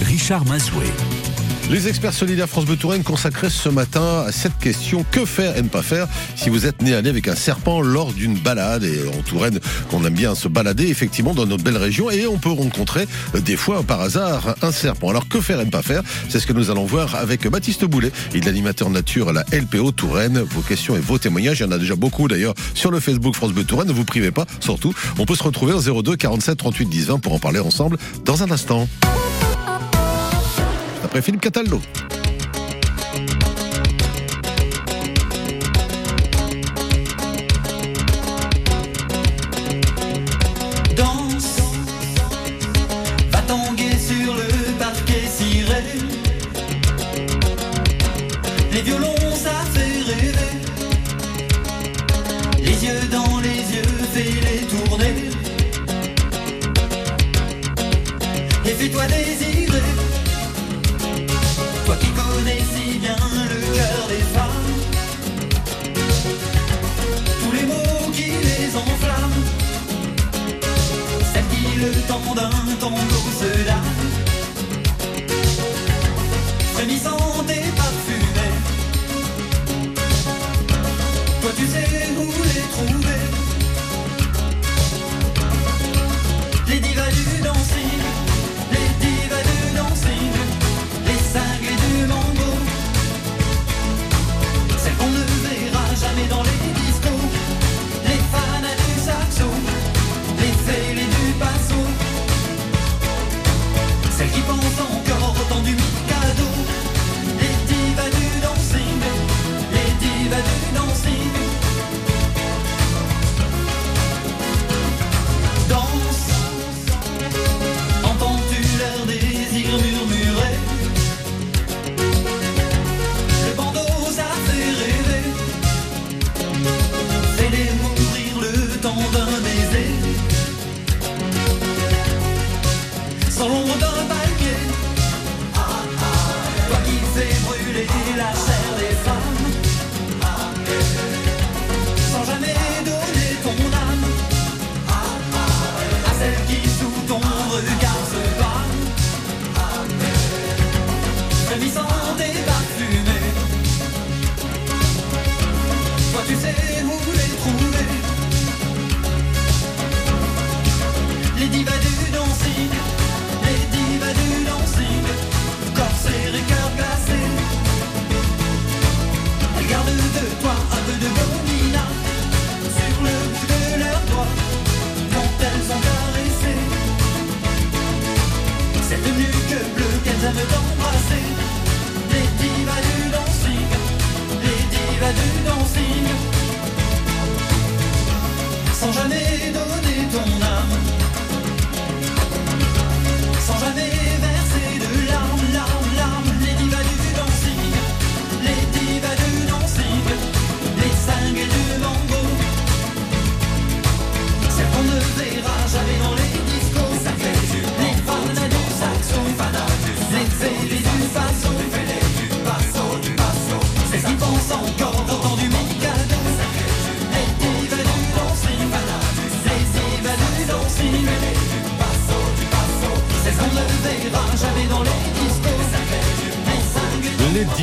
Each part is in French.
Richard Mazoué. Les experts solidaires France Bleu consacraient ce matin à cette question que faire et ne pas faire si vous êtes né à avec un serpent lors d'une balade? Et en Touraine qu'on aime bien se balader effectivement dans notre belle région et on peut rencontrer euh, des fois par hasard un serpent. Alors que faire et ne pas faire? C'est ce que nous allons voir avec Baptiste Boulet, il est nature à la LPO Touraine. Vos questions et vos témoignages, il y en a déjà beaucoup d'ailleurs sur le Facebook France Bleu. Ne vous privez pas, surtout, on peut se retrouver au 02 47 38 10 20 pour en parler ensemble dans un instant après Philippe. Le temps d'un tango se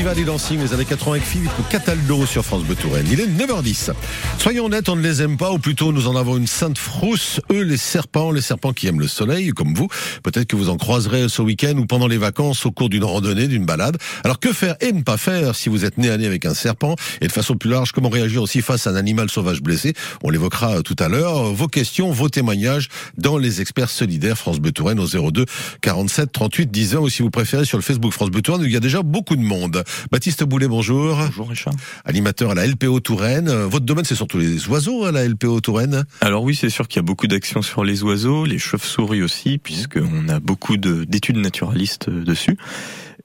cinglés Les divas du dancing des années 80 avec Cataldo sur France. Il est 9h10. Soyons honnêtes, on ne les aime pas, ou plutôt nous en avons une sainte frousse. Eux, les serpents, les serpents qui aiment le soleil, comme vous. Peut-être que vous en croiserez ce week-end ou pendant les vacances au cours d'une randonnée, d'une balade. Alors que faire et ne pas faire si vous êtes né à nez avec un serpent Et de façon plus large, comment réagir aussi face à un animal sauvage blessé? On l'évoquera euh, tout à l'heure. Vos questions, vos témoignages dans les experts solidaires France Bleu au 02 47 38 10 ou si vous préférez sur le Facebook France Bleu il y a déjà beaucoup de monde. Baptiste Boulet, bonjour. Bonjour Richard. Animateur à la LPO Touraine. Votre domaine, c'est surtout les oiseaux à la LPO Touraine Alors oui, c'est sûr qu'il y a beaucoup d'actions sur les oiseaux, les chauves-souris aussi, puisqu'on a beaucoup de- d'études naturalistes euh, dessus.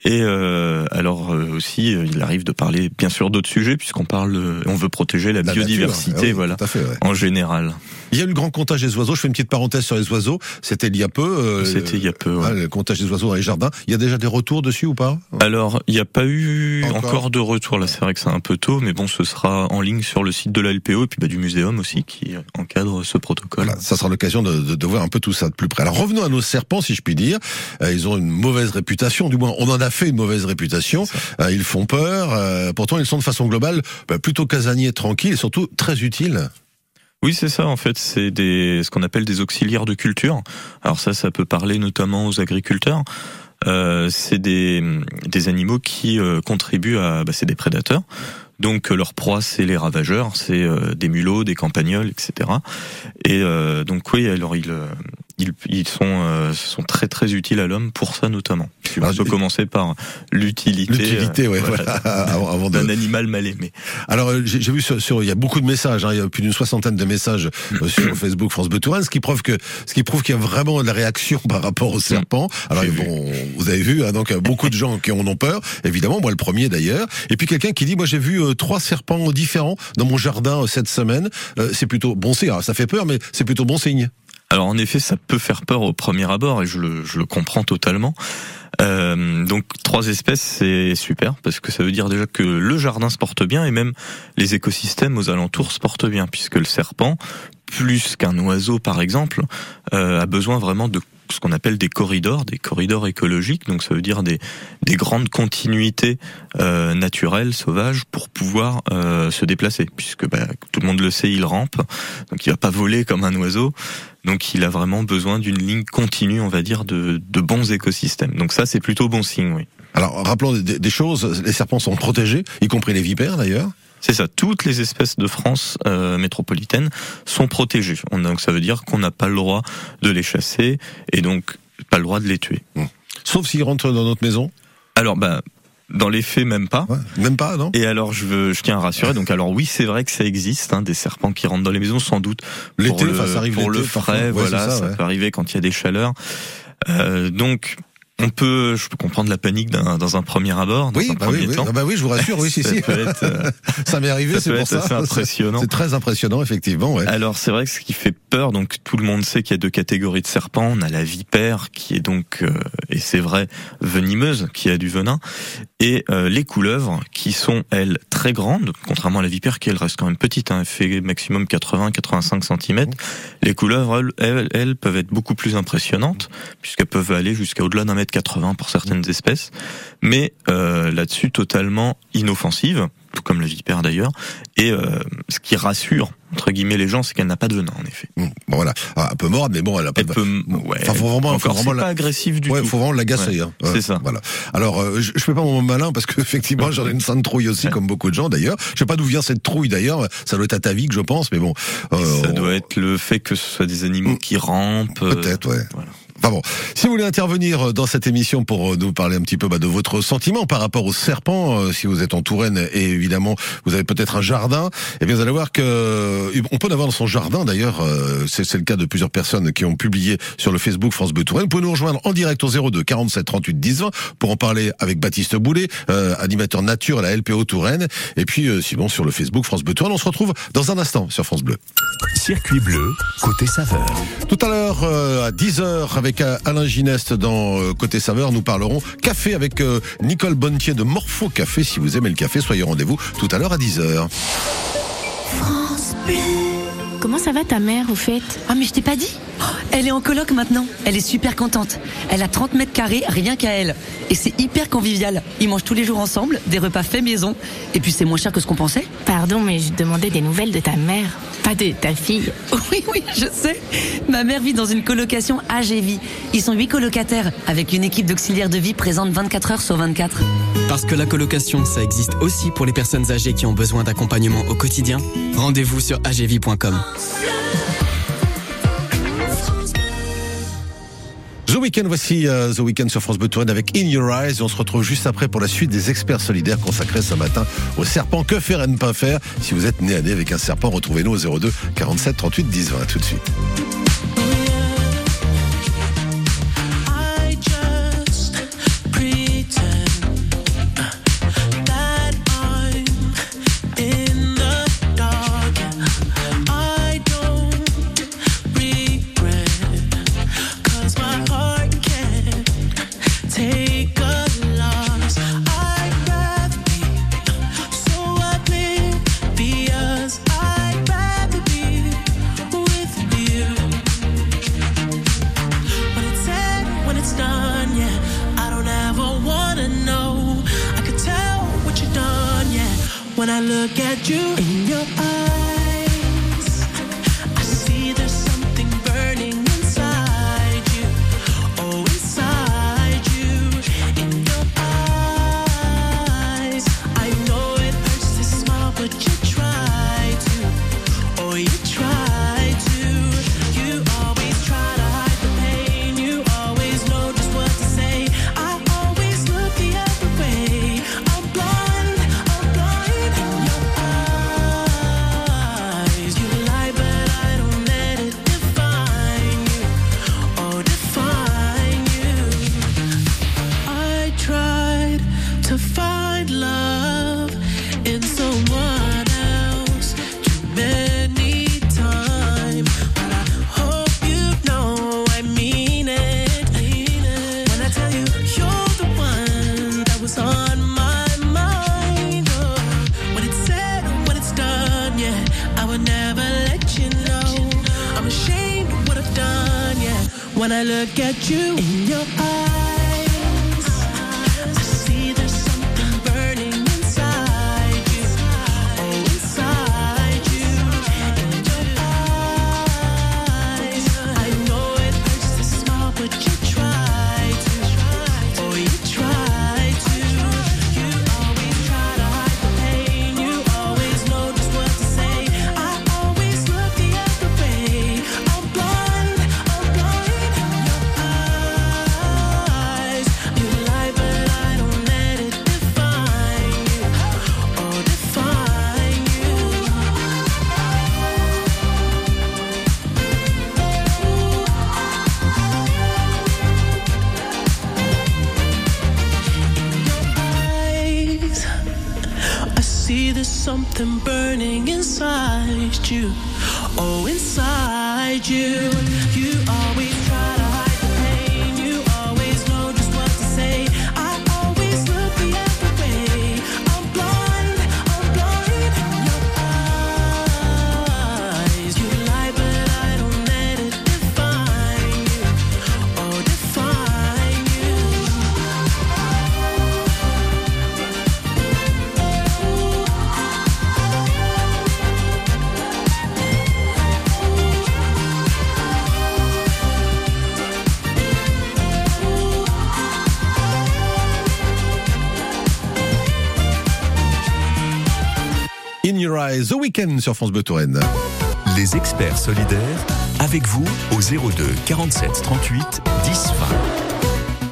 Et euh, alors euh, aussi, euh, il arrive de parler bien sûr d'autres sujets puisqu'on parle, euh, on veut protéger la, La biodiversité, nature, ah voilà, fait, ouais. en général. Il y a eu le grand comptage des oiseaux. Je fais une petite parenthèse sur les oiseaux. C'était il y a peu. euh, C'était il y a peu. ouais. le comptage des oiseaux dans les jardins. Il y a déjà des retours dessus ou pas? Alors, il n'y a pas eu Encore. encore, de retour là. C'est vrai que c'est un peu tôt, mais bon, ce sera en ligne sur le site de la LPO et puis bah, du muséum aussi qui encadre ce protocole. Voilà, ça sera l'occasion de, de, de voir un peu tout ça de plus près. Alors revenons à nos serpents, si je puis dire. Ils ont une mauvaise réputation, du moins on en a fait une mauvaise réputation. Euh, ils font peur. euh, pourtant, ils sont de façon globale bah, plutôt casaniers, tranquilles et surtout très utiles. Oui, c'est ça. En fait, c'est des ce qu'on appelle des auxiliaires de culture. Alors ça, ça peut parler notamment aux agriculteurs. Euh, c'est des, des animaux qui euh, contribuent à, bah, c'est des prédateurs. Donc leur proie, c'est les ravageurs, c'est euh, des mulots, des campagnols, etc. Et donc oui, alors ils, ils, ils sont, euh, sont très très utiles à l'homme pour ça notamment. Alors, peut j'ai- commencer par l'utilité, L'utilité, ouais, voilà, voilà, avant, avant de, d'un animal mal aimé. Alors euh, j'ai vu sur, sur- il y a beaucoup de messages, hein, il y a plus d'une soixantaine de messages euh, sur Facebook France Bleu Touraine, ce qui prouve que ce qui prouve qu'il y a vraiment de la réaction par rapport au serpent. Alors bon, vous avez vu, hein, donc euh, beaucoup de gens qui en ont peur, évidemment, moi le premier d'ailleurs. Et puis quelqu'un qui dit, moi j'ai vu euh, trois serpents différents dans mon jardin cette semaine. Euh, c'est plutôt bon signe. Ça fait peur, mais c'est plutôt bon signe. Alors en effet, ça peut faire peur au premier abord et je le, comprends totalement. Euh, donc trois espèces, c'est super parce que ça veut dire déjà que le jardin se porte bien et même les écosystèmes aux alentours se portent bien puisque le serpent, plus qu'un oiseau par exemple, euh, a besoin vraiment de ce qu'on appelle des corridors, des corridors écologiques. Donc ça veut dire des, des grandes continuités euh, naturelles, sauvages, pour pouvoir euh, se déplacer, puisque bah, tout le monde le sait, il rampe, donc il va pas voler comme un oiseau. Donc il a vraiment besoin d'une ligne continue, on va dire, de, de bons écosystèmes. Donc ça, c'est plutôt bon signe, oui. Alors rappelons des, des choses, les serpents sont protégés, y compris les vipères d'ailleurs. C'est ça. Toutes les espèces de France euh, métropolitaine sont protégées. On- Donc ça veut dire qu'on n'a pas le droit de les chasser et donc pas le droit de les tuer. Sauf s'ils rentrent dans notre maison. Alors, bah, dans les faits, même pas. Ouais, même pas, non? Et alors, je veux, je tiens à rassurer. Donc, alors oui, c'est vrai que ça existe, hein, des serpents qui rentrent dans les maisons, sans doute. L'été, enfin, ça arrive pour le parfois. frais, Ouais, voilà, ça, ça, ouais. peut arriver quand il y a des chaleurs. Euh, donc, on peut, je peux comprendre la panique d'un- dans un premier abord, dans Oui, un bah premier oui, oui. temps. Ah bah oui, je vous rassure, oui, si, ça si. être, euh, Ça m'est arrivé, ça c'est peut pour être ça. assez impressionnant. C'est très impressionnant, effectivement, ouais. Alors c'est vrai que ce qui fait peur, donc tout le monde sait qu'il y a deux catégories de serpents. On a la vipère qui est donc, euh, et c'est vrai, venimeuse, qui a du venin, et euh, les couleuvres qui sont elles très grandes, contrairement à la vipère qui elle reste quand même petite, hein, elle fait maximum 80-85 cm. Les couleuvres, elles, elles, elles, peuvent être beaucoup plus impressionnantes puisqu'elles peuvent aller jusqu'à au-delà d'un mètre 80 pour certaines espèces, mais euh, là-dessus totalement inoffensives, tout comme la vipère d'ailleurs. Et euh, ce qui rassure entre guillemets les gens, c'est qu'elle n'a pas de venin en effet. Mmh, Bon, voilà. Ah, un peu morte, mais bon, elle a pas Elle de... peut, ouais. Enfin, faut vraiment- faut Encore, vraiment la- pas agressif du Ouais, tout. faut vraiment l'agacer. Ouais, hein. Ouais, c'est ça. Voilà. Alors, euh, je, je fais pas mon malin parce que effectivement, j'en ai une sainte trouille aussi, comme beaucoup de gens d'ailleurs. Je sais pas d'où vient cette trouille d'ailleurs. Ça doit être à ta vie que je pense, mais bon. euh, Ça on- doit être le fait que ce soit des animaux Mm. qui rampent. Peut-être, ouais. voilà. Enfin bon, si vous voulez intervenir dans cette émission pour euh, nous parler un petit peu bah, de votre sentiment par rapport aux serpents, euh, si vous êtes en Touraine et évidemment vous avez peut-être un jardin, eh bien vous allez voir que euh, on peut en avoir dans son jardin d'ailleurs. euh, c'est c'est le cas de plusieurs personnes qui ont publié sur le Facebook France Bleu Touraine. Vous pouvez nous rejoindre en direct au 02 47 38 10 20 pour en parler avec Baptiste Boulet, euh, animateur nature à la LPO Touraine. Et puis euh, sinon sur le Facebook France Bleu Touraine, on se retrouve dans un instant sur France Bleu. Circuit bleu, côté saveur. Tout à l'heure, euh, à 10h, avec euh, Alain Gineste dans euh, Côté Saveur, nous parlerons café avec euh, Nicole Bonnetier de Morpho Café. Si vous aimez le café, soyez rendez-vous tout à l'heure à 10h. Comment ça va ta mère au fait Ah mais je t'ai pas dit Oh, Elle est en coloc maintenant. Elle est super contente. Elle a 30 mètres carrés, rien qu'à elle. Et c'est hyper convivial. Ils mangent tous les jours ensemble, des repas faits maison. Et puis c'est moins cher que ce qu'on pensait. Pardon, mais je demandais des nouvelles de ta mère, pas de ta fille. Oui, oui, je sais. Ma mère vit dans une colocation AGV. Ils sont huit colocataires, avec une équipe d'auxiliaires de vie présente 24 heures sur 24. Parce que la colocation, ça existe aussi pour les personnes âgées qui ont besoin d'accompagnement au quotidien. Rendez-vous sur agv.com. The Weekend, voici euh, The Weekend sur France Bleu avec In Your Eyes. On se retrouve juste après pour la suite des experts solidaires consacrés ce matin au serpent. Que faire et ne pas faire? Si vous êtes né à nez avec un serpent, retrouvez-nous au 02 47 38 10 20. À tout de suite. get you in your eyes. See there's something burning inside you. Oh, inside you. You always try to Sur France Bleu Touraine. Les experts solidaires, avec vous au 02 47 38 10 20.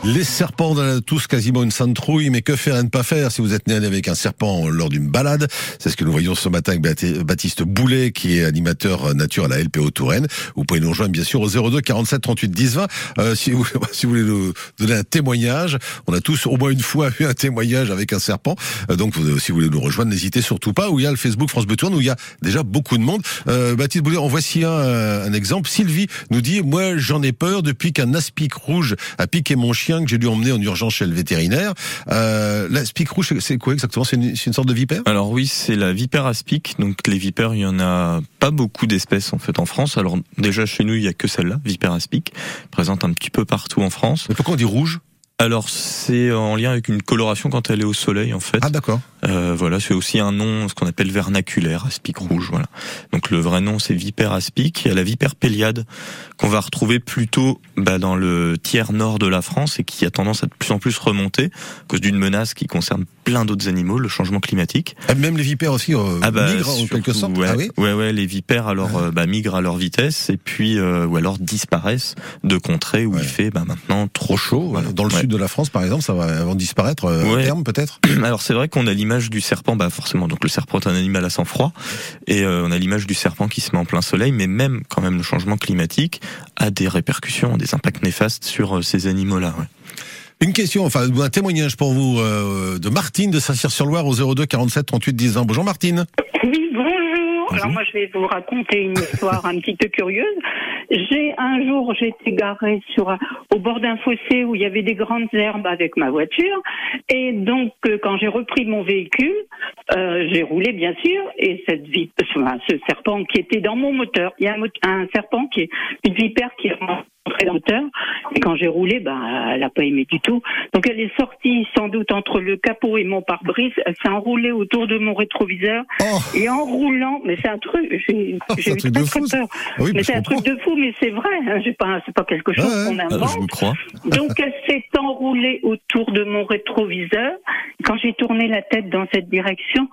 Les serpents, on tous quasiment une sainte trouille, mais que faire et ne pas faire si vous êtes né avec un serpent lors d'une balade? C'est ce que nous voyons ce matin avec Baptiste Boulet, qui est animateur nature à la LPO Touraine. Vous pouvez nous rejoindre bien sûr au 02 47 38 10 20. Euh, si, vous, si vous voulez nous donner un témoignage, on a tous au moins une fois eu un témoignage avec un serpent. Euh, donc si vous voulez nous rejoindre, n'hésitez surtout pas. Où il y a le Facebook France Bleu Touraine, où il y a déjà beaucoup de monde. Euh, Baptiste Boulet, en voici un, un exemple. Sylvie nous dit, moi j'en ai peur depuis qu'un aspic rouge a piqué mon chien que j'ai dû emmener en urgence chez le vétérinaire. Euh, L'aspic rouge, c'est- c'est quoi exactement? C'est une, c'est une sorte de vipère? Alors oui, c'est la vipère aspic. Donc les vipères, il y en a pas beaucoup d'espèces en fait en France. Alors déjà chez nous, il y a que celle-là, vipère aspic, présente un petit peu partout en France. Mais pourquoi on dit rouge? Alors c'est en lien avec une coloration quand elle est au soleil en fait. Ah d'accord. Euh, voilà, c'est aussi un nom, ce qu'on appelle vernaculaire, aspic rouge. Voilà. Donc le vrai nom c'est vipère aspic. Il y a la vipère péliade qu'on va retrouver plutôt bah, dans le tiers nord de la France et qui a tendance à de plus en plus remonter à cause d'une menace qui concerne plein d'autres animaux, le changement climatique. Ah, Même les vipères aussi euh, Ah bah, migrent en quelque sorte. Ouais, Ah oui ouais, ouais, les vipères alors euh, bah, migrent à leur vitesse et puis euh, ou alors disparaissent de contrées où il fait bah, maintenant trop chaud. Voilà. Dans le sud de la France, par exemple, ça va de disparaître euh, à terme, peut-être. Alors c'est vrai qu'on a l'image du serpent, bah forcément. Donc le serpent est un animal à sang froid et euh, on a l'image du serpent qui se met en plein soleil, mais même quand même le changement climatique a des répercussions, des impacts néfastes sur euh, ces animaux-là. Une question, enfin un témoignage pour vous euh, de Martine de Saint-Cyr-sur-Loire au 02 47 38 10 ans. Bonjour Martine. Oui, bonjour. Alors moi, je vais vous raconter une histoire un petit peu curieuse. J'ai un jour, j'étais garée sur un- au bord d'un fossé où il y avait des grandes herbes avec ma voiture, et donc euh, quand j'ai repris mon véhicule, euh, j'ai roulé bien sûr, et cette vip- ce serpent qui était dans mon moteur, il y a un, serpent qui est une vipère qui est rentrée moteur. Et quand j'ai roulé, ben, elle n'a pas aimé du tout. Donc elle est sortie sans doute entre le capot et mon pare-brise. Elle s'est enroulée autour de mon rétroviseur. Oh, Et en roulant, mais c'est un truc, j'ai Oh, j'ai c'est un eu truc très de très peur. Ah oui, mais c'est un truc de fou, mais c'est vrai. Hein, j'ai pas, c'est pas quelque chose Ouais, qu'on Ah, invente. je vous crois. Donc elle s'est enroulée autour de mon rétroviseur. Quand j'ai tourné la tête dans cette direction,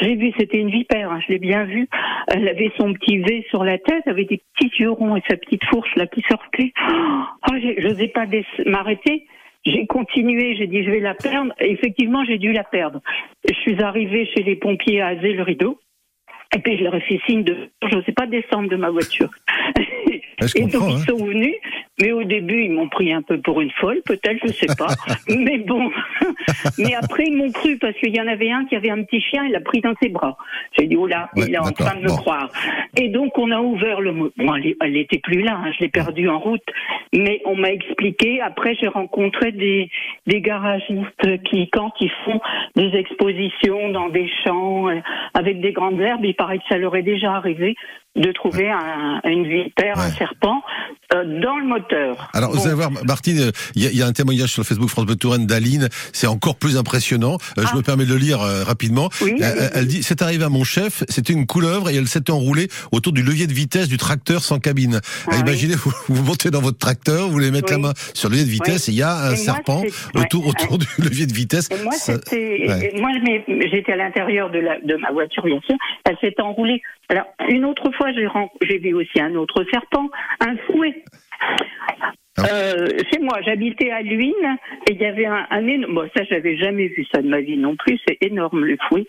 j'ai vu, c'était une vipère, hein, je l'ai bien vue. Elle avait son petit V sur la tête, avait des petits yeux ronds et sa petite fourche là qui sortait. Oh, je n'osais pas m'arrêter. J'ai continué, j'ai dit je vais la perdre. Et effectivement, j'ai dû la perdre. Je suis arrivée chez les pompiers à aser le rideau. Et puis je leur ai fait signe de je n'osais pas descendre de ma voiture. Je et donc ils hein. sont venus, mais au début ils m'ont pris un peu pour une folle, peut-être, je sais pas. mais bon, mais après ils m'ont cru parce qu'il y en avait un qui avait un petit chien, il l'a pris dans ses bras. J'ai dit oh là, Ouais, il est en train de me bon. croire. Et donc on a ouvert le bon, elle, elle était plus là, hein, je l'ai perdue en route, mais on m'a expliqué. Après j'ai rencontré des des garagistes qui quand ils font des expositions dans des champs euh, avec des grandes herbes, il paraît que ça leur est déjà arrivé de trouver un, une vipère, un serpent euh, dans le moteur. Alors, vous allez voir, Martine, il y, y a un témoignage sur le Facebook France Bleu Touraine d'Aline. C'est encore plus impressionnant. Euh, Je Ah. me permets de le lire euh, rapidement. Oui, elle dit, c'est arrivé à mon chef, c'était une couleuvre et elle s'était enroulée autour du levier de vitesse du tracteur sans cabine. Ah Euh, imaginez, vous, vous montez dans votre tracteur, vous voulez mettre la main sur le levier de vitesse et il y a un Et serpent autour, autour du levier de vitesse. Et moi, Ça- ouais. moi, j'étais à l'intérieur de, la, de ma voiture, bien sûr. Elle s'est enroulée. Alors, une autre fois, j'ai, vu aussi un autre serpent, un fouet. Ah. Euh, chez moi, j'habitais à Luynes et il y avait un, un énorme. Bon, ça, j'avais jamais vu ça de ma vie non plus. C'est énorme le fouet.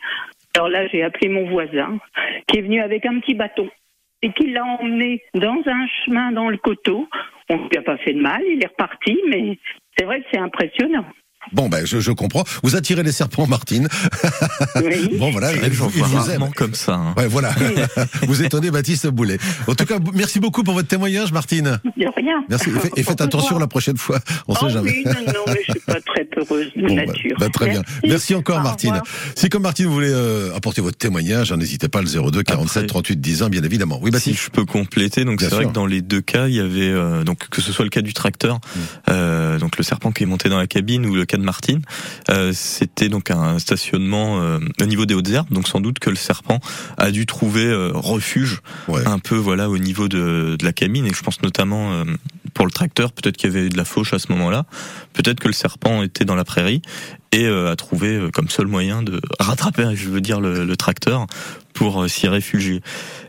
Alors là, j'ai appelé mon voisin qui est venu avec un petit bâton et qui l'a emmené dans un chemin dans le coteau. On ne lui a pas fait de mal, il est reparti, mais c'est vrai que c'est impressionnant. Bon, ben, je, je comprends. Vous attirez les serpents, Martine. Oui. Bon, voilà. Il vois vous aime. comme ça. hein. Ouais, voilà. vous étonnez Baptiste Boulet. En tout cas, merci beaucoup pour votre témoignage, Martine. De rien. Merci. Et, fait- et faites attention la prochaine fois. On sait Oh jamais. oui, non, non, mais je suis pas très peureuse de Bon, bah, nature. bah, très bien. Merci encore, Martine. Si comme Martine, vous voulez euh, apporter votre témoignage, hein, n'hésitez pas, le 02 47 Après- 38 10 ans, bien évidemment. Oui, si Baptiste. je peux compléter, donc c'est vrai que dans les deux cas, il y avait euh, donc que ce soit le cas du tracteur, Mm. euh, donc le serpent qui est monté dans la cabine, ou le cas de Martine, euh, c'était donc un stationnement euh, au niveau des hautes herbes, donc sans doute que le serpent a dû trouver euh, refuge Ouais. un peu voilà au niveau de, de la cabine, et je pense notamment pour le tracteur, peut-être qu'il y avait eu de la fauche à ce moment-là, peut-être que le serpent était dans la prairie et a trouvé comme seul moyen de rattraper, je veux dire, le, le tracteur pour s'y réfugier.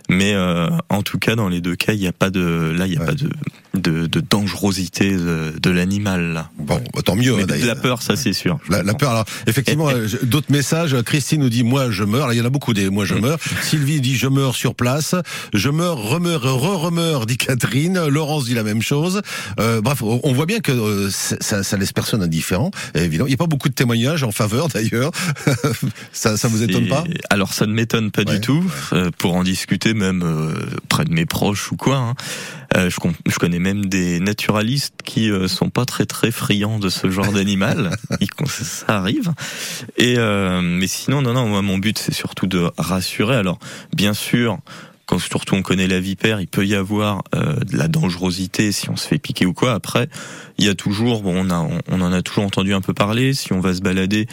Mais euh, en tout cas, dans les deux cas, il n'y a pas de là, il n'y a Ouais. pas de, de, de dangerosité de, de l'animal. Bon, bah, tant mieux. Mais de la peur, ça c'est sûr. La, peur. Alors, effectivement, euh, d'autres messages. Christine nous dit moi je meurs. Là, il y en a beaucoup des moi je Mm. meurs. Sylvie dit je meurs sur place. Je meurs, remeurs, re-remeurs, dit Catherine. Laurence dit la même chose. Euh, bref, on voit bien que euh, ça, ça laisse personne indifférent. Évidemment, il n'y a pas beaucoup de témoignages en faveur d'ailleurs. ça, ça vous étonne pas? Alors ça ne m'étonne pas Ouais, du tout. Euh, pour en discuter même euh, près de mes proches ou quoi. hein. Euh, je, je connais même des naturalistes qui euh, sont pas très très friands de ce genre d'animal. Ça arrive. Et euh, mais sinon non non moi mon but c'est surtout de rassurer. Alors bien sûr. Quand surtout on connaît la vipère, il peut y avoir euh, de la dangerosité si on se fait piquer ou quoi. Après, il y a toujours, bon, on, a, on, en a toujours entendu un peu parler. Si on va se balader,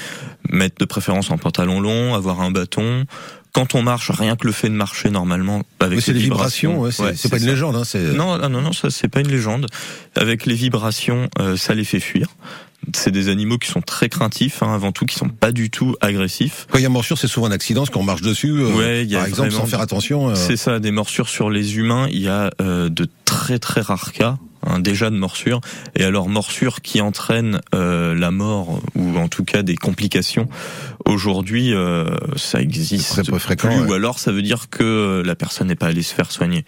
mettre de préférence en pantalon long, avoir un bâton. Quand on marche, rien que le fait de marcher normalement avec c'est les des vibrations. ouais, c'est ouais, c'est pas une ça. légende. Hein, Non, ah non, non, ça c'est pas une légende. Avec les vibrations, euh, ça les fait fuir. C'est des animaux qui sont très craintifs, hein, avant tout, qui sont pas du tout agressifs. Quand il y a morsure, c'est souvent un accident, parce qu'on marche dessus. euh, Ouais, il y a par exemple, sans faire attention. euh, C'est ça, des morsures sur les humains. Il y a euh, de très très rares cas. hein, déjà de morsures et alors morsures qui entraînent euh, la mort ou en tout cas des complications aujourd'hui euh, ça existe très peu fréquent, plus, ouais. ou alors ça veut dire que la personne n'est pas allée se faire soigner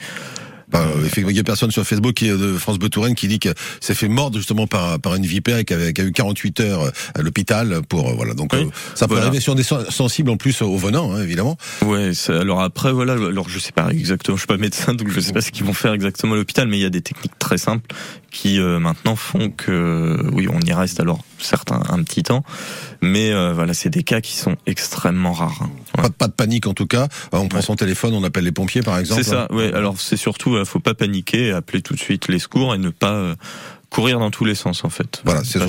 Bah, euh, effectivement, il y a personne sur Facebook qui est de France Bleu Touraine qui dit que s'est fait mordre justement par, par une vipère et qui, a eu 48 heures euh, à l'hôpital pour euh, voilà. Donc Oui, euh, ça peut voilà. arriver sur des sen- sensibles en plus au venant, hein, évidemment. Ouais, alors après voilà, alors je sais pas exactement, je suis pas médecin donc je sais pas ce qu'ils vont faire exactement à l'hôpital, mais il y a des techniques très simples qui euh, maintenant font que oui, on y reste alors certains un petit temps, mais euh, voilà, c'est des cas qui sont extrêmement rares. hein. Ouais. Pas, de- pas de panique en tout cas. Euh, On prend Ouais. son téléphone, on appelle les pompiers par exemple. C'est ça. Ouais. Alors c'est surtout, euh, faut pas paniquer, appeler tout de suite les secours et ne pas courir dans tous les sens en fait. Voilà, c'est ça.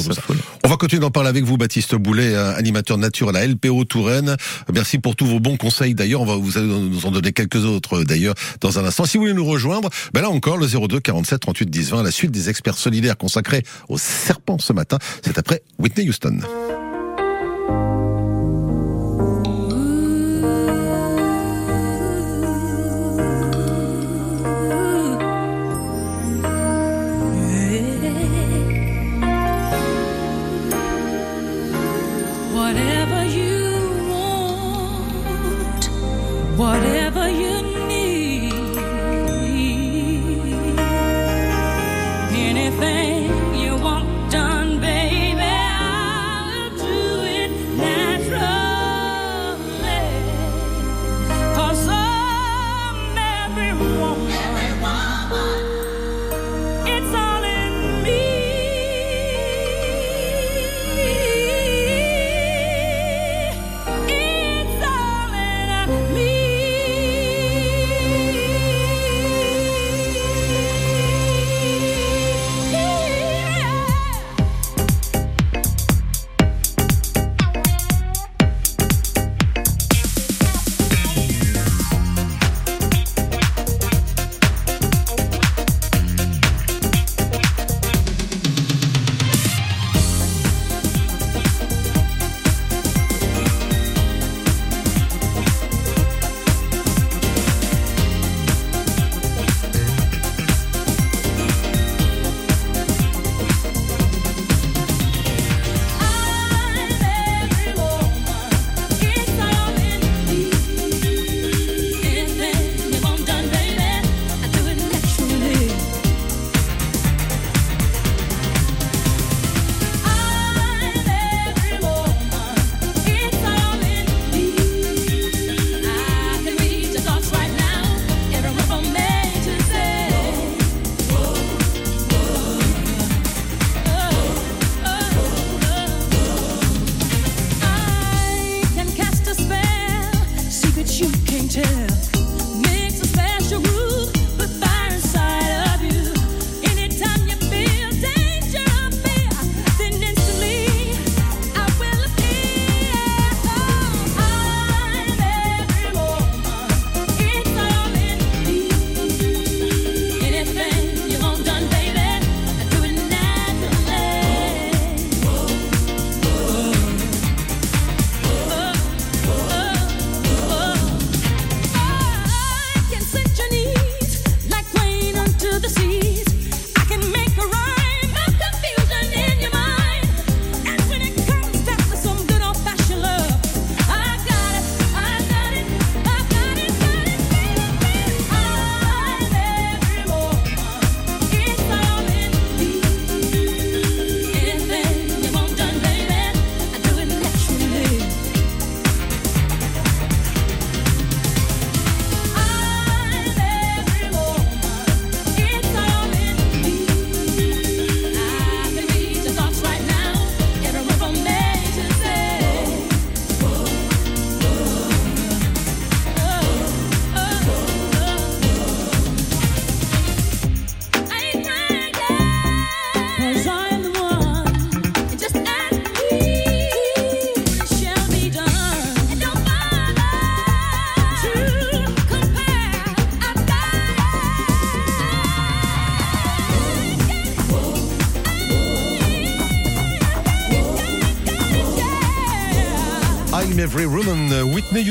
On va continuer d'en parler avec vous, Baptiste Boulet, euh, animateur nature à la LPO Touraine. Merci pour tous vos bons conseils. D'ailleurs, on va vous allez nous en donner quelques autres euh, d'ailleurs dans un instant. Si vous voulez nous rejoindre, ben là encore le 02 47 38 10 20, la suite des experts solidaires consacrés aux serpents ce matin. C'est après Whitney Houston. Whatever you want, whatever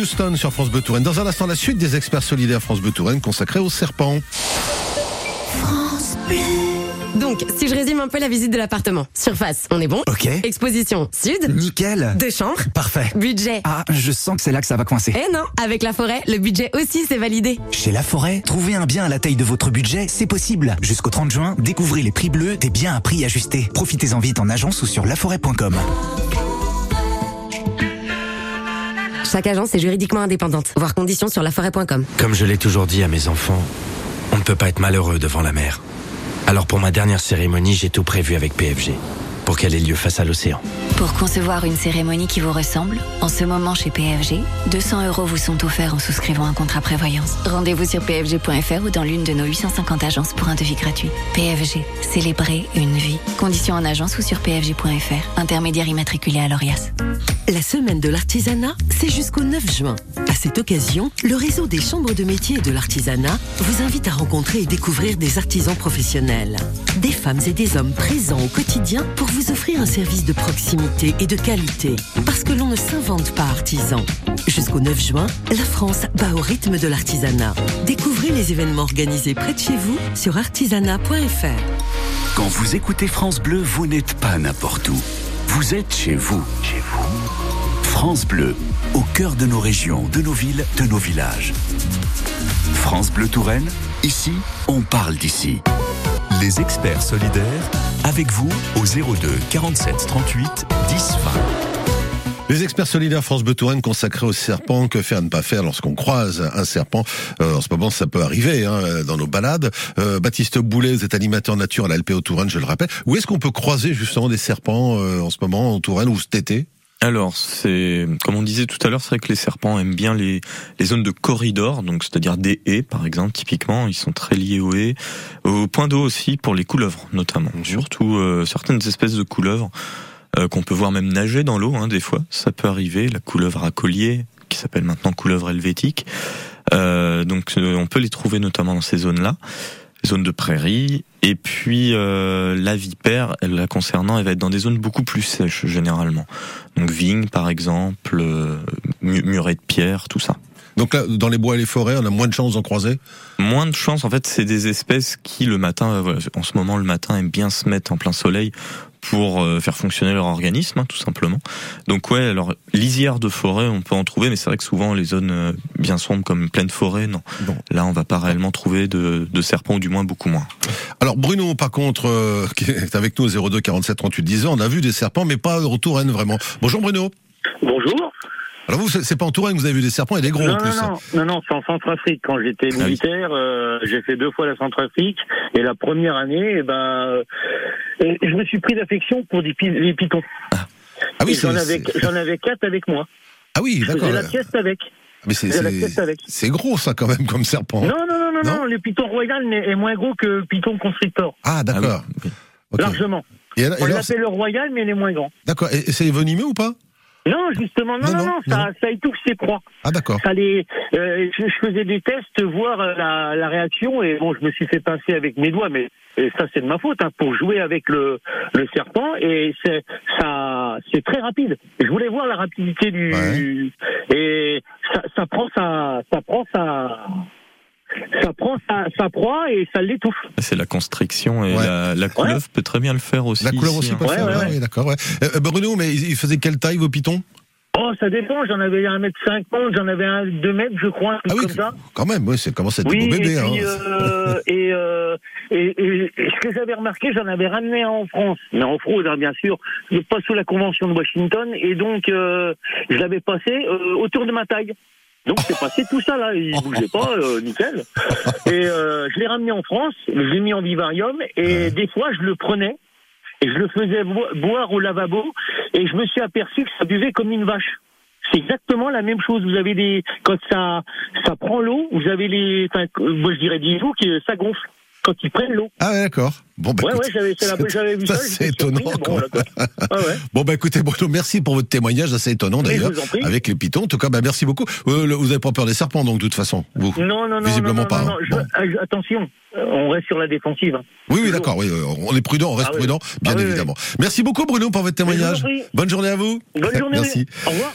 Houston sur France Bleu Touraine. Dans un instant, la suite des experts solidaires France Bleu Touraine consacrés aux serpents. Donc, si je résume un peu la visite de l'appartement. Surface, on est bon Ok. Exposition, sud. Nickel. Deux chambres. Parfait. Budget. Ah, je sens que c'est là que ça va coincer. Eh non, avec la forêt, le budget aussi c'est validé. Chez La Forêt, trouver un bien à la taille de votre budget, c'est possible. Jusqu'au 30 juin, découvrez les prix bleus des biens à prix ajustés. Profitez-en vite en agence ou sur laforêt.com. Chaque agence est juridiquement indépendante. Voir conditions sur laforêt.com. Comme je l'ai toujours dit à mes enfants, on ne peut pas être malheureux devant la mer. Alors pour ma dernière cérémonie, j'ai tout prévu avec PFG. Pour qu'elle ait lieu face à l'océan. Pour concevoir une cérémonie qui vous ressemble, en ce moment chez PFG, 200 euros vous sont offerts en souscrivant un contrat prévoyance. Rendez-vous sur pfg.fr ou dans l'une de nos 850 agences pour un devis gratuit. PFG, célébrer une vie. Conditions en agence ou sur pfg.fr. Intermédiaire immatriculé à l'ORIAS. La semaine de l'artisanat, c'est jusqu'au 9 juin. À cette occasion, le réseau des chambres de métiers et de l'artisanat vous invite à rencontrer et découvrir des artisans professionnels. Des femmes et des hommes présents au quotidien pour vous offrir un service de proximité et de qualité. Parce que l'on ne s'invente pas artisan. Jusqu'au 9 juin, la France bat au rythme de l'artisanat. Découvrez les événements organisés près de chez vous sur artisanat.fr. Quand vous écoutez France Bleu, vous n'êtes pas n'importe où. Vous êtes chez vous. Chez vous. France Bleu, au cœur de nos régions, de nos villes, de nos villages. France Bleu Touraine, ici, on parle d'ici. Les experts solidaires, avec vous au 02 47 38 10 20. Les experts solidaires France Bleu consacrés aux serpents, que faire ne pas faire lorsqu'on croise un serpent? Euh, en ce moment, ça peut arriver hein, dans nos balades. Euh, Baptiste Boulet, vous êtes animateur nature à l'Alpéo Touraine, je le rappelle. Où est-ce qu'on peut croiser justement des serpents euh, en ce moment en Touraine ou cet été? Alors, c'est comme on disait tout à l'heure, c'est vrai que les serpents aiment bien les, les zones de corridor, donc c'est-à-dire des haies, par exemple, typiquement, ils sont très liés aux haies, au point d'eau aussi pour les couleuvres, notamment, surtout euh, certaines espèces de couleuvres euh, qu'on peut voir même nager dans l'eau, hein, des fois, ça peut arriver. La couleuvre à collier, qui s'appelle maintenant couleuvre helvétique, Euh, donc euh, on peut les trouver notamment dans ces zones-là zones de prairie. Et puis euh, la vipère, la concernant, elle va être dans des zones beaucoup plus sèches généralement. Donc vigne par exemple, euh, mu- muret de pierre, tout ça. Donc là, dans les bois et les forêts, on a moins de chances d'en croiser Moins de chance, en fait, c'est des espèces qui le matin, euh, voilà, en ce moment le matin, aiment bien se mettre en plein soleil pour euh, faire fonctionner leur organisme, hein, tout simplement. Donc ouais, alors lisière de forêt, on peut en trouver, mais c'est vrai que souvent les zones euh, bien sombres comme pleine forêt, non. Là, on va pas réellement trouver de, de serpents, ou du moins beaucoup moins. Alors Bruno, par contre, euh, qui est avec nous au 02 47 38 10 ans, on a vu des serpents, mais pas au Touraine vraiment. Bonjour Bruno. Bonjour. Alors vous, c'est pas en Touraine que vous avez vu des serpents, et des gros non, en plus. non, non, non, c'est en Centrafrique. Quand j'étais Ah oui. militaire, euh, j'ai fait deux fois la Centrafrique. Et la première année, eh ben, euh, je me suis pris d'affection pour des pi- pitons. Ah oui, Et j'en avais, j'en avais quatre avec moi. Ah oui, d'accord. la avec. Mais c'est c'est- sieste avec. c'est gros ça quand même comme serpent. Non, non, non, non, non, le piton royal est moins gros que le piton constrictor. Ah d'accord. Largement. Et alors- et On l'appelle le royal, mais il est moins grand. D'accord. Et et c'est venimeux ou pas? Non, justement, non, Non, non, ça, ça étouffe ses proies. Ah d'accord. Ça les, euh, je, je faisais des tests, voir euh, la, la réaction, et bon, je me suis fait pincer avec mes doigts, mais ça c'est de ma faute, hein, pour jouer avec le, le serpent, et c'est ça, c'est très rapide. Je voulais voir la rapidité du, et ça, ça prend sa, ça prend sa, ça prend sa, sa proie et ça l'étouffe. C'est la constriction et la, la couleuvre peut très bien le faire aussi. La couleur ici, aussi hein. peut le faire. ah oui, d'accord. Ouais. Euh, Bruno, mais ils faisaient quelle taille vos pitons? Oh, ça dépend, j'en avais un mètre cinquante, j'en avais un deux mètres, je crois, un truc comme ça. Quand même, oui, c'est commence à être Oui, bébés. et, puis, hein. euh, et, euh, et, et- et ce que j'avais remarqué, j'en avais ramené en France, mais en fraude, hein, bien sûr, mais pas sous la convention de Washington, et donc euh, je l'avais passé euh, autour de ma taille. Donc c'est passé tout ça là, il bougeait pas, euh, nickel. Et euh, je l'ai ramené en France, je l'ai mis en vivarium, et des fois je le prenais et je le faisais bo- boire au lavabo, et je me suis aperçu que ça buvait comme une vache. C'est exactement la même chose. Vous avez des quand ça ça prend l'eau, vous avez les enfin moi je dirais des joues qui ça gonfle quand ils prennent l'eau. Ah ouais, d'accord. Bon, bah, ouais écoute, ouais, j'avais c'est vu ça, surpris, étonnant. bon. Ah ouais. Bon bah écoutez Bruno, merci pour votre témoignage assez étonnant d'ailleurs avec les pitons. En tout cas, bah merci beaucoup. Euh, le- vous avez pas peur des serpents donc de toute façon, vous? Non non non Visiblement non, non, pas. non, hein. ah, je- attention, euh, on reste sur la défensive. hein. Oui, oui, d'accord. Oui, euh, on est prudent, on reste Ah oui. prudent, bien Ah oui, évidemment. Merci beaucoup Bruno pour votre témoignage. Bonne journée à vous. Bonne journée. Merci. Au revoir.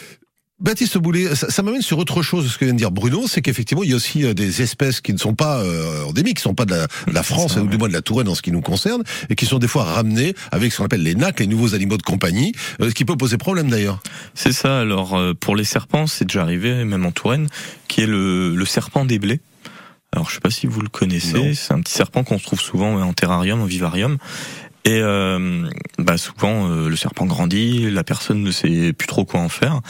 Baptiste Boulet, ça, ça m'amène sur autre chose, ce que vient de dire Bruno, c'est qu'effectivement, il y a aussi euh, des espèces qui ne sont pas euh, endémiques, qui ne sont pas de la, de la France, ou du moins de la Touraine en ce qui nous concerne, et qui sont des fois ramenées avec ce qu'on appelle les NAC, les nouveaux animaux de compagnie, euh, ce qui peut poser problème d'ailleurs. C'est ça. Alors euh, pour les serpents, c'est déjà arrivé, même en Touraine, qui est le, le serpent des blés. Alors je sais pas si vous le connaissez. C'est un petit serpent qu'on trouve souvent en terrarium, en vivarium. Et euh, bah souvent euh, le serpent grandit, la personne ne sait plus trop quoi en faire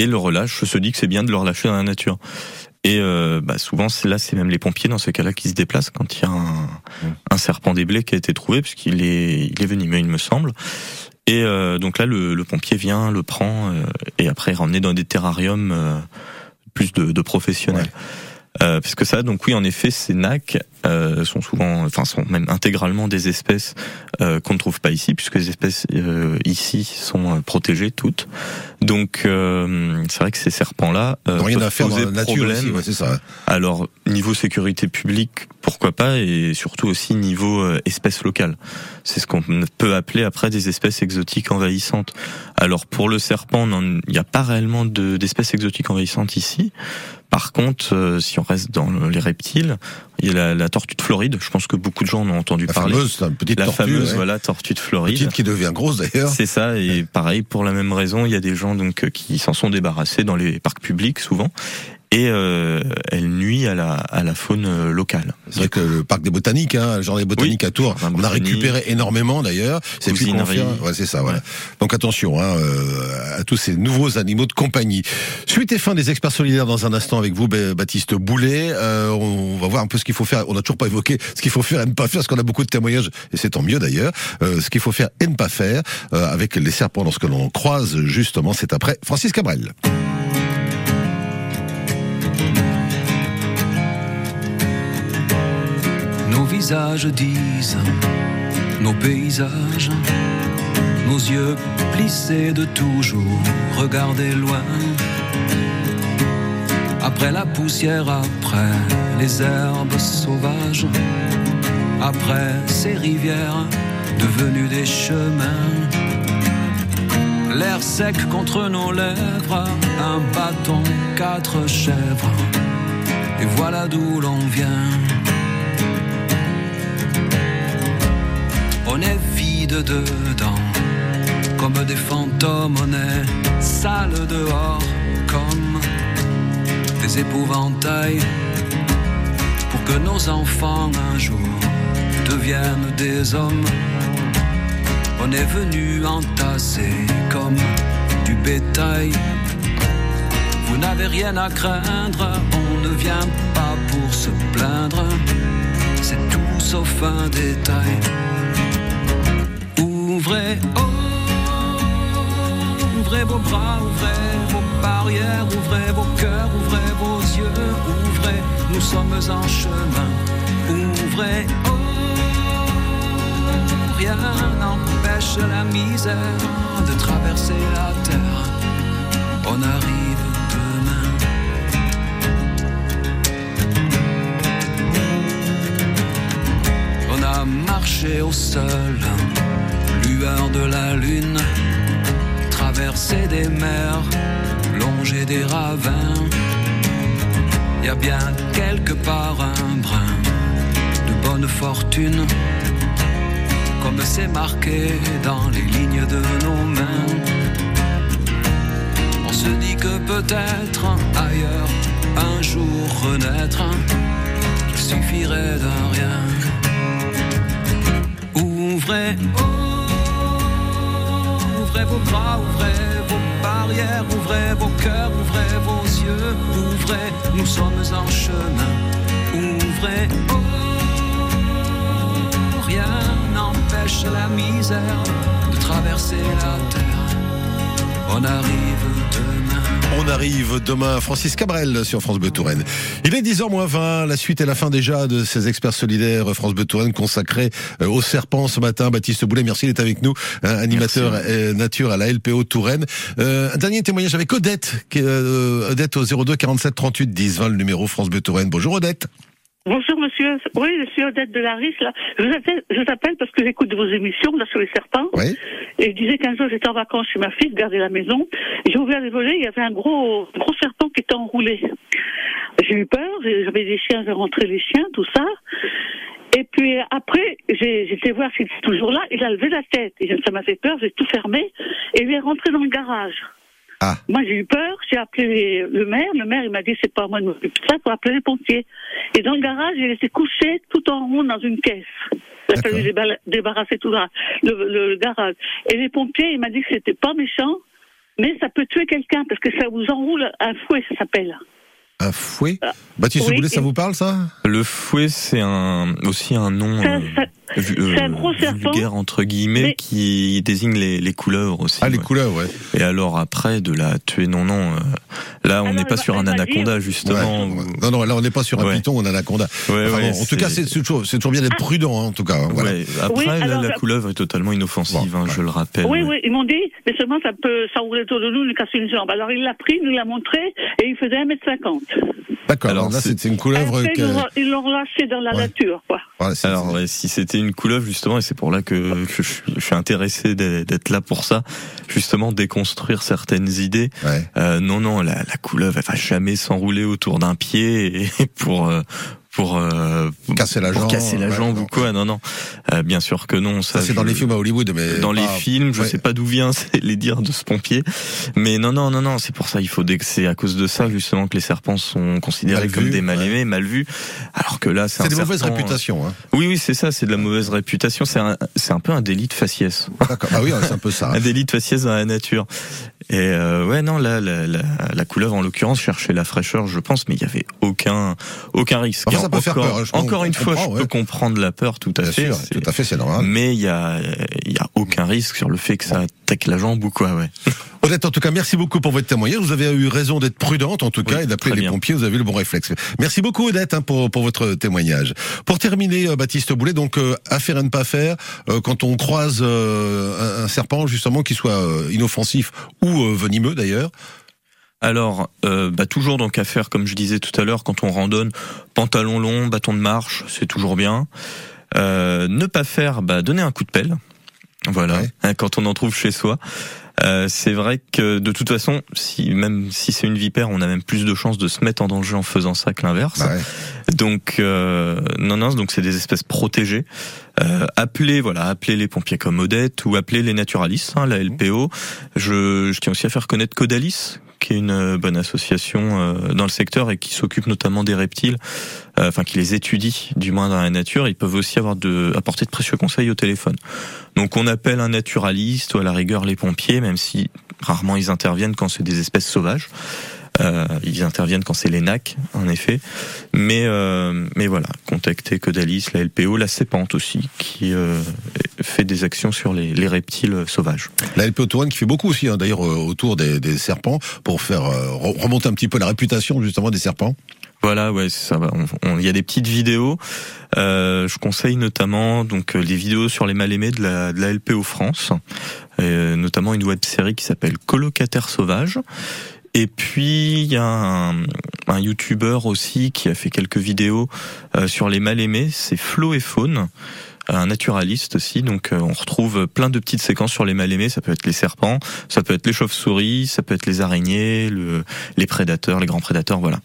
et le relâche. Se dit que c'est bien de le relâcher dans la nature. Et euh, bah souvent c'est là c'est même les pompiers dans ce cas-là qui se déplacent quand il y a un, un serpent des blés qui a été trouvé puisqu'il est il est venimeux il me semble. Et euh, donc là, le, le pompier vient, le prend, euh, et après ramener dans des terrariums plus de, de professionnels. Euh, parce que ça, donc oui, en effet, ces nacs euh, sont souvent, enfin, sont même intégralement des espèces euh, qu'on ne trouve pas ici, puisque les espèces euh, ici sont euh, protégées toutes. Donc, euh, c'est vrai que ces serpents-là euh, rien à faire dans poser la nature problème. aussi, ouais, ça. Alors, niveau sécurité publique, pourquoi pas, et surtout aussi niveau euh, espèces locales. C'est ce qu'on peut appeler après des espèces exotiques envahissantes. Alors, pour le serpent, il n'y a pas réellement de- d'espèces exotiques envahissantes ici. Par contre, euh, si on reste dans le- les reptiles, il y a la, la tortue de Floride. Je pense que beaucoup de gens en ont entendu La parler. fameuse, une petite la tortue, fameuse, ouais. voilà, tortue de Floride. Petite qui devient grosse d'ailleurs. C'est ça, et pareil pour la même raison, il y a des gens donc qui s'en sont débarrassés dans les parcs publics souvent, et euh, elle nuit à la à la faune euh, locale. C'est vrai que le parc des botaniques, hein, le jardin des botaniques à Tours, on a récupéré énormément d'ailleurs. C'est plus Ouais, c'est ça, voilà. Donc attention hein, euh, à tous ces nouveaux animaux de compagnie. Suite et fin des experts solidaires dans un instant avec vous, Ba- Baptiste Boulet. Euh, on va voir un peu ce faut faire. On n'a toujours pas évoqué ce qu'il faut faire et ne pas faire, parce qu'on a beaucoup de témoignages, et c'est tant mieux d'ailleurs. Euh, ce qu'il faut faire et ne pas faire euh, avec les serpents lorsque l'on croise justement, c'est après Francis Cabrel. Nos visages disent, nos paysages, nos yeux plissés de toujours regarder loin. Après la poussière, après les herbes sauvages, après ces rivières devenues des chemins. L'air sec contre nos lèvres, un bâton, quatre chèvres, et voilà d'où l'on vient. On est vide dedans, comme des fantômes, on est sale dehors, comme des épouvantails, pour que nos enfants un jour deviennent des hommes. On est venu entasser comme du bétail. Vous n'avez rien à craindre, on ne vient pas pour se plaindre. C'est tout sauf un détail. Ouvrez, oh, ouvrez vos bras, ouvrez vos barrières, ouvrez vos cœurs, ouvrez vos yeux, ouvrez, nous sommes en chemin. Ouvrez, oh, rien n'empêche la misère de traverser la terre. On arrive demain. On a marché au sol, lueur de la lune, traversé des mers, des ravins. Y a bien quelque part un brin de bonne fortune, comme c'est marqué dans les lignes de nos mains. On se dit que peut-être ailleurs, un jour renaître, il suffirait d'un rien. Ouvrez, ouvrez vos bras, ouvrez vos barrières, ouvrez vos cœurs, ouvrez vos yeux, ouvrez, nous sommes en chemin. Ouvrez, oh, rien n'empêche la misère de traverser la terre. On arrive demain. On arrive demain, Francis Cabrel sur France Bleu Touraine. Il est 10h moins 20, la suite et la fin déjà de ces experts solidaires France Bleu Touraine consacrés euh, aux serpents ce matin. Baptiste Boulet, merci d'être avec nous, hein, animateur euh, nature à la LPO Touraine. Euh, un dernier témoignage avec Odette, qui est, euh, Odette au 02 47 38 10 20, le numéro France Bleu Touraine. Bonjour Odette. Bonjour monsieur, oui je suis Odette de Laris là. Je vous appelle, je vous appelle parce que j'écoute vos émissions là sur les serpents. Oui. Et je disais qu'un jour j'étais en vacances chez ma fille, je gardais la maison. J'ai ouvert les volets, il y avait un gros gros serpent qui était enroulé. J'ai eu peur, j'avais des chiens, j'ai rentré les chiens, tout ça. Et puis après, j'ai j'étais voir s'il était toujours là, il a levé la tête. Et ça m'a fait peur, j'ai tout fermé. Et il est rentré dans le garage. Moi, j'ai eu peur, j'ai appelé le maire. Le maire, il m'a dit, c'est pas à moi de m'occuper de ça, faut appeler les pompiers. Et dans le garage, il était couché tout en rond dans une caisse. Il a fallu déba- débarrasser tout le, le- le garage. Et les pompiers, il m'a dit que c'était pas méchant, mais ça peut tuer quelqu'un parce que ça vous enroule un fouet, ça s'appelle. Un fouet? Baptiste oui, Boulet, ça et- vous parle ça? Le fouet, c'est un aussi un nom. Ça, euh, ça, vu- euh, C'est un gros serpent. vulgaire entre guillemets Mais- qui désigne les, les couleuvres aussi. Ah, les ouais. couleuvres, ouais. Et alors après de la tuer, non non. euh, là on Alors, n'est pas sur un anaconda dire- justement. Ouais. Non, non, là, on n'est pas sur un Ouais. python ou un anaconda. Ouais, Enfin, ouais, bon, en tout cas, c'est toujours, c'est toujours bien d'être prudent, hein, en tout cas. hein, voilà. Ouais, Après, Oui, là, alors, la la- couleuvre est totalement inoffensive, hein, je le rappelle. Oui, oui, ils m'ont dit, mais seulement ça peut s'enrouler autour de nous, nous casser une jambe. Alors il l'a pris, nous l'a montré, et il faisait 1m50. D'accord, Alors, là, c'est- c'est une couleuvre. Après, que- ils l'ont- relâché dans la nature, quoi. Alors si c'était une couleuvre justement, et c'est pour là que, que je, suis, je suis intéressé d'être d'être là pour ça, justement déconstruire certaines idées. Ouais. Euh, non, non, la, la couleuvre, elle va jamais s'enrouler autour d'un pied et pour euh, pour euh, Casser la pour jambe, casser la jambe ou quoi. Non, non, Euh, bien sûr que non. Ça, Ça, c'est dans les films à Hollywood, mais. dans les films, je ouais. sais pas d'où vient les dires de ce pompier, mais non non non non, c'est pour ça il faut c'est à cause de ça justement que les serpents sont considérés Mal comme des mal ouais. aimés, mal vus, alors que là c'est des mauvaises serpent, réputations. Hein. oui, oui, c'est ça, c'est de la mauvaise réputation. C'est un, c'est un peu un délit de faciès. D'accord. Ah oui, c'est un peu ça. un délit de faciès dans la nature. Et euh, ouais, non, là, la, la, la couleuvre, en l'occurrence, cherchait la fraîcheur, je pense, mais il y avait aucun, aucun risque. Enfin, ça peut faire encore, peur, hein, je encore une fois, je comprend, peux ouais. comprendre la peur, tout à Bien fait. sûr, tout à fait, c'est normal. Mais il y a, il y a aucun risque sur le fait que ça attaque la jambe ou quoi, ouais. Odette, en tout cas, merci beaucoup pour votre témoignage. Vous avez eu raison d'être prudente, en tout cas, Oui, et d'appeler les bien. pompiers. Vous avez eu le bon réflexe. Merci beaucoup, Odette, hein, pour, pour votre témoignage. Pour terminer, euh, Baptiste Boulet, donc, euh, à faire et ne pas faire, euh, quand on croise euh, un, un serpent, justement, qui soit euh, inoffensif ou euh, venimeux, d'ailleurs. Alors, euh, bah, toujours donc à faire, comme je disais tout à l'heure, quand on randonne, pantalon long, bâton de marche, c'est toujours bien. Euh, ne pas faire, bah, donner un coup de pelle. Voilà, hein, quand on en trouve chez soi. Euh, c'est vrai que de toute façon, si même si c'est une vipère, on a même plus de chances de se mettre en danger en faisant ça que l'inverse. Bah ouais. Donc euh, non non, donc c'est des espèces protégées. Euh, appelez voilà, appelez les pompiers comme Odette ou appelez les naturalistes, hein, la LPO. Je, je tiens aussi à faire connaître Codalis, qui est une euh, bonne association euh, dans le secteur et qui s'occupe notamment des reptiles, euh, enfin qui les étudie du moins dans la nature. Ils peuvent aussi avoir de apporter de précieux conseils au téléphone. Donc on appelle un naturaliste ou à la rigueur les pompiers, même si rarement ils interviennent quand c'est des espèces sauvages. Euh, ils interviennent quand c'est les NAC, en effet. Mais euh, mais voilà, contactez Codalis, la LPO, la CEPANTE aussi, qui euh, fait des actions sur les, les reptiles sauvages. La LPO Touraine qui fait beaucoup aussi, hein, d'ailleurs, euh, autour des, des serpents, pour faire euh, re- remonter un petit peu la réputation, justement, des serpents. Voilà, ouais, ça. va. Il y a des petites vidéos. Euh, je conseille notamment donc euh, les vidéos sur les mal aimés de la, de la LPO France, euh, notamment une web série qui s'appelle Colocataire sauvage. Et puis il y a un, un YouTuber aussi qui a fait quelques vidéos euh, sur les mal aimés. C'est Flo et Faune un naturaliste aussi, donc euh, on retrouve plein de petites séquences sur les mal aimés. Ça peut être les serpents, ça peut être les chauves-souris, ça peut être les araignées, le, les prédateurs, les grands prédateurs, voilà.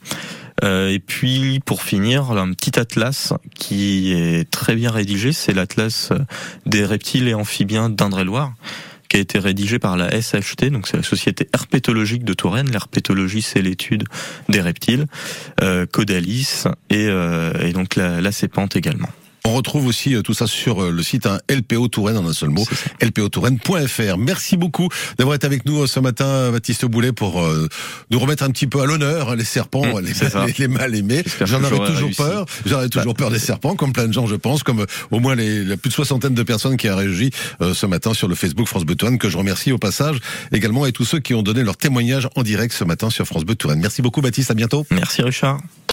Euh, et puis pour finir, un petit atlas qui est très bien rédigé, c'est l'atlas des reptiles et amphibiens d'Indre-et-Loire qui a été rédigé par la SHT, donc c'est la Société herpétologique de Touraine. L'herpétologie, c'est l'étude des reptiles, euh, Codalis et, euh, donc la, la également. On retrouve aussi euh, tout ça sur euh, le site hein, LPO Touraine en un seul mot, lpotouraine.fr. Merci beaucoup d'avoir été avec nous euh, ce matin, Baptiste Boulet, pour euh, nous remettre un petit peu à l'honneur hein, les serpents, Mmh, les, mal aimés. J'en avais toujours réussi. peur. J'en avais toujours Bah, peur des serpents, comme plein de gens, je pense, comme au moins les, la plus de soixantaine de personnes qui a réagi euh, ce matin sur le Facebook France Bleu Touraine, que je remercie au passage également, et tous ceux qui ont donné leur témoignage en direct ce matin sur France Bleu Touraine. Merci beaucoup, Baptiste. À bientôt. Merci Richard.